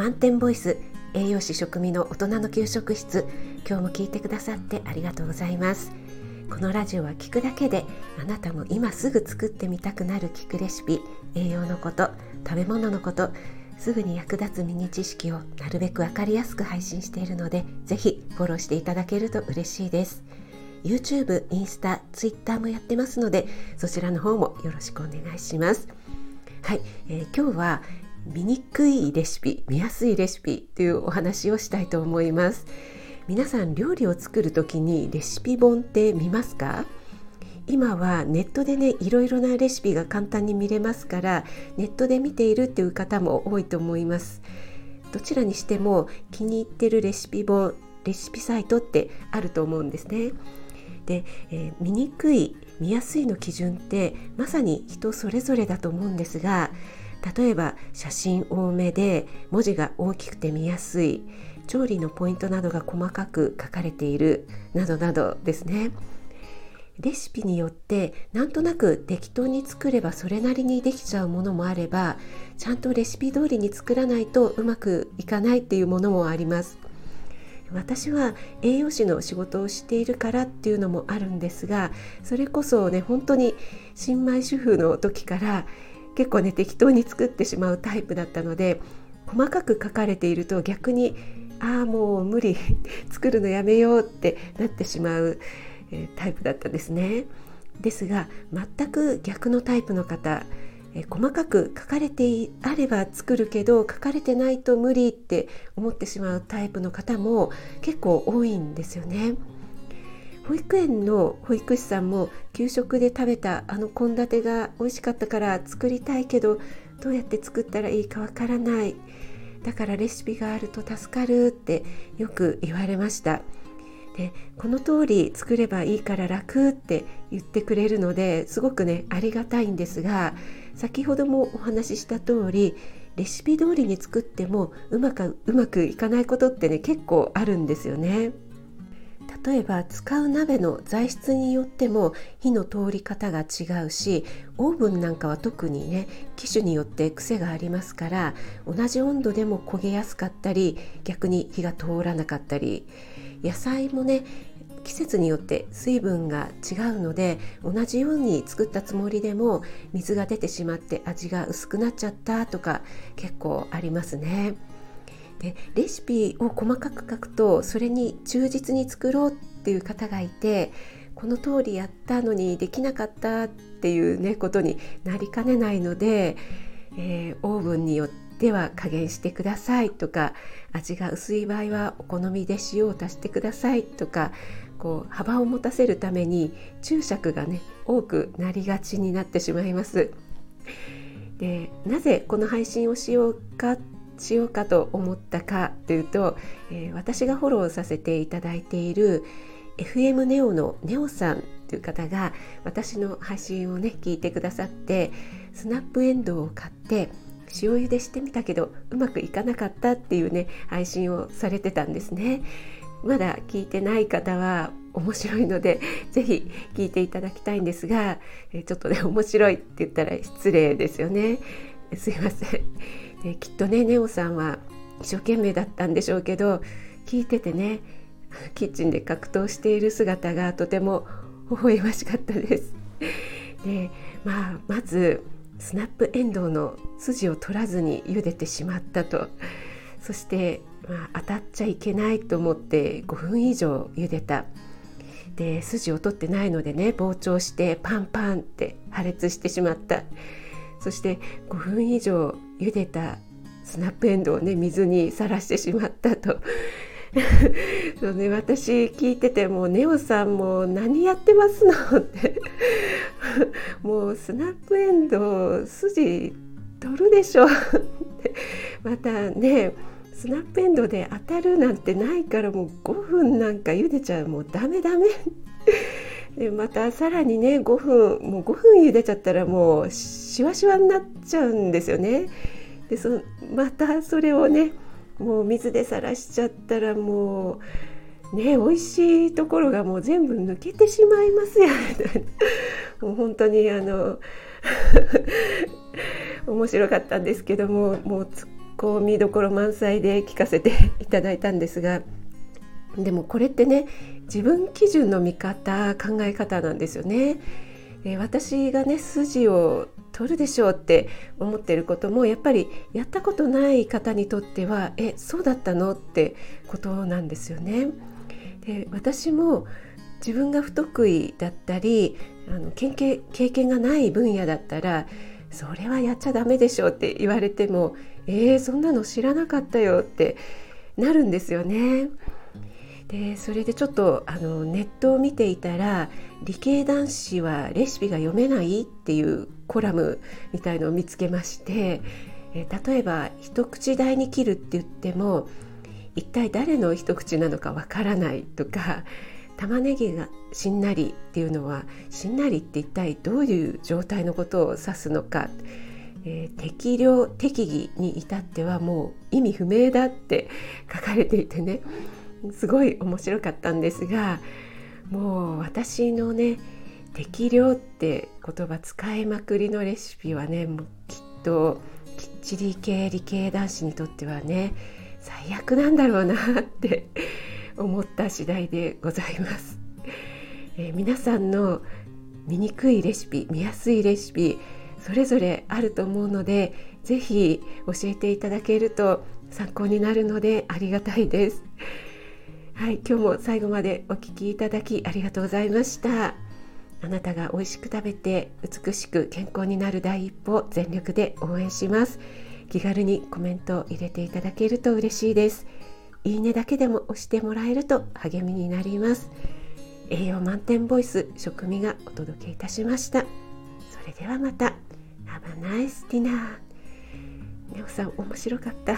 満点ボイス栄養士食味の大人の給食室今日も聞いてくださってありがとうございます。このラジオは聞くだけであなたも今すぐ作ってみたくなる聞くレシピ栄養のこと食べ物のことすぐに役立つミニ知識をなるべく分かりやすく配信しているのでぜひフォローしていただけると嬉しいです。YouTube、インスタ、Twitter もやってますのでそちらの方もよろしくお願いします。はい、えー、今日は見にくいレシピ見やすいレシピというお話をしたいと思います。皆さん料理を作る時にレシピ本って見ますか？今はネットでねいろいろなレシピが簡単に見れますからネットで見ているっていう方も多いと思います。どちらにしても気に入ってるレシピ本レシピサイトってあると思うんですね。で、えー、見にくい見やすいの基準ってまさに人それぞれだと思うんですが例えば写真多めで文字が大きくて見やすい調理のポイントなどが細かく書かれているなどなどですね。レシピによってなんとなく適当に作ればそれなりにできちゃうものもあればちゃんとレシピ通りに作らないとうまくいかないっていうものもあります。私は栄養士の仕事をしているからっていうのもあるんですがそれこそね本当に新米主婦の時から結構ね適当に作ってしまうタイプだったので細かく書かれていると逆にああもう無理 作るのやめようってなってしまう、えー、タイプだったんですね。ですが全く逆のタイプの方え細かく書かれてあれば作るけど書かれてないと無理って思ってしまうタイプの方も結構多いんですよね。保育園の保育士さんも給食で食べたあの献立が美味しかったから作りたいけどどうやって作ったらいいかわからないだからレシピがあると助かるってよく言われましたでこの通り作ればいいから楽って言ってくれるのですごくねありがたいんですが先ほどもお話しした通りレシピ通りに作ってもうまくうまくいかないことってね結構あるんですよね。例えば使う鍋の材質によっても火の通り方が違うしオーブンなんかは特にね機種によって癖がありますから同じ温度でも焦げやすかったり逆に火が通らなかったり野菜もね季節によって水分が違うので同じように作ったつもりでも水が出てしまって味が薄くなっちゃったとか結構ありますね。でレシピを細かく書くとそれに忠実に作ろうっていう方がいてこの通りやったのにできなかったっていうねことになりかねないので、えー、オーブンによっては加減してくださいとか味が薄い場合はお好みで塩を足してくださいとかこう幅を持たせるために注釈がね多くなりがちになってしまいます。でなぜこの配信をしようかしようかと思ったかというと、えー、私がフォローさせていただいている FM ネオのネオさんという方が私の配信をね聞いてくださってスナップエンドウを買って塩茹でしてみたけどうまくいかなかったっていうね配信をされてたんですね。まだ聞いてない方は面白いので ぜひ聞いていただきたいんですがちょっとね面白いって言ったら失礼ですよねすいませんできっとねネオさんは一生懸命だったんでしょうけど聞いててね キッチンで格闘している姿がとても微笑ましかったです。でまあまずスナップエンドウの筋を取らずに茹でてしまったと。そして、まあ、当たっちゃいけないと思って5分以上茹でた。で筋を取ってないのでね膨張してパンパンって破裂してしまった。そして5分以上茹でたスナップエンドをね水にさらしてしまったと。そうね私聞いててもネオさんも何やってますの？って。もうスナップエンド筋取るでしょ？って。またねスナップエンドで当たるなんてないからもう5分なんか茹でちゃう。もうダメダメ。でまたさらにね5分もう5分茹でちゃったらもうしわしわになっちゃうんですよね。でそまたそれをねもう水でさらしちゃったらもうね美味しいところがもう全部抜けてしまいますよみたいなもう本当にあの 面白かったんですけどももう突っこう見どころ満載で聞かせていただいたんですがでもこれってね自分基準の見方考え方なんですよね。え私がね筋を取るでしょうって思ってることもやっぱりやったことない方にとってはえそうだったのってことなんですよね。で私も自分が不得意だったりあの経験経験がない分野だったらそれはやっちゃダメでしょうって言われてもえー、そんなの知らなかったよってなるんですよね。でそれでちょっとあのネットを見ていたら理系男子はレシピが読めないっていうコラムみたいのを見つけましてえ例えば一口大に切るって言っても一体誰の一口なのかわからないとか玉ねぎがしんなりっていうのはしんなりって一体どういう状態のことを指すのか、えー、適量適宜に至ってはもう意味不明だって書かれていてね。すごい面白かったんですがもう私のね適量って言葉使いまくりのレシピはねもうきっときっちり系理系男子にとってはね最悪なんだろうなって思った次第でございます、えー、皆さんの見にくいレシピ見やすいレシピそれぞれあると思うので是非教えていただけると参考になるのでありがたいです。はい、今日も最後までお聴きいただきありがとうございました。あなたが美味しく食べて美しく健康になる第一歩全力で応援します。気軽にコメントを入れていただけると嬉しいです。いいねだけでも押してもらえると励みになります。栄養満点ボイス食味がお届けいたしました。それではまた。Have a nice dinner. ネオさん面白かった。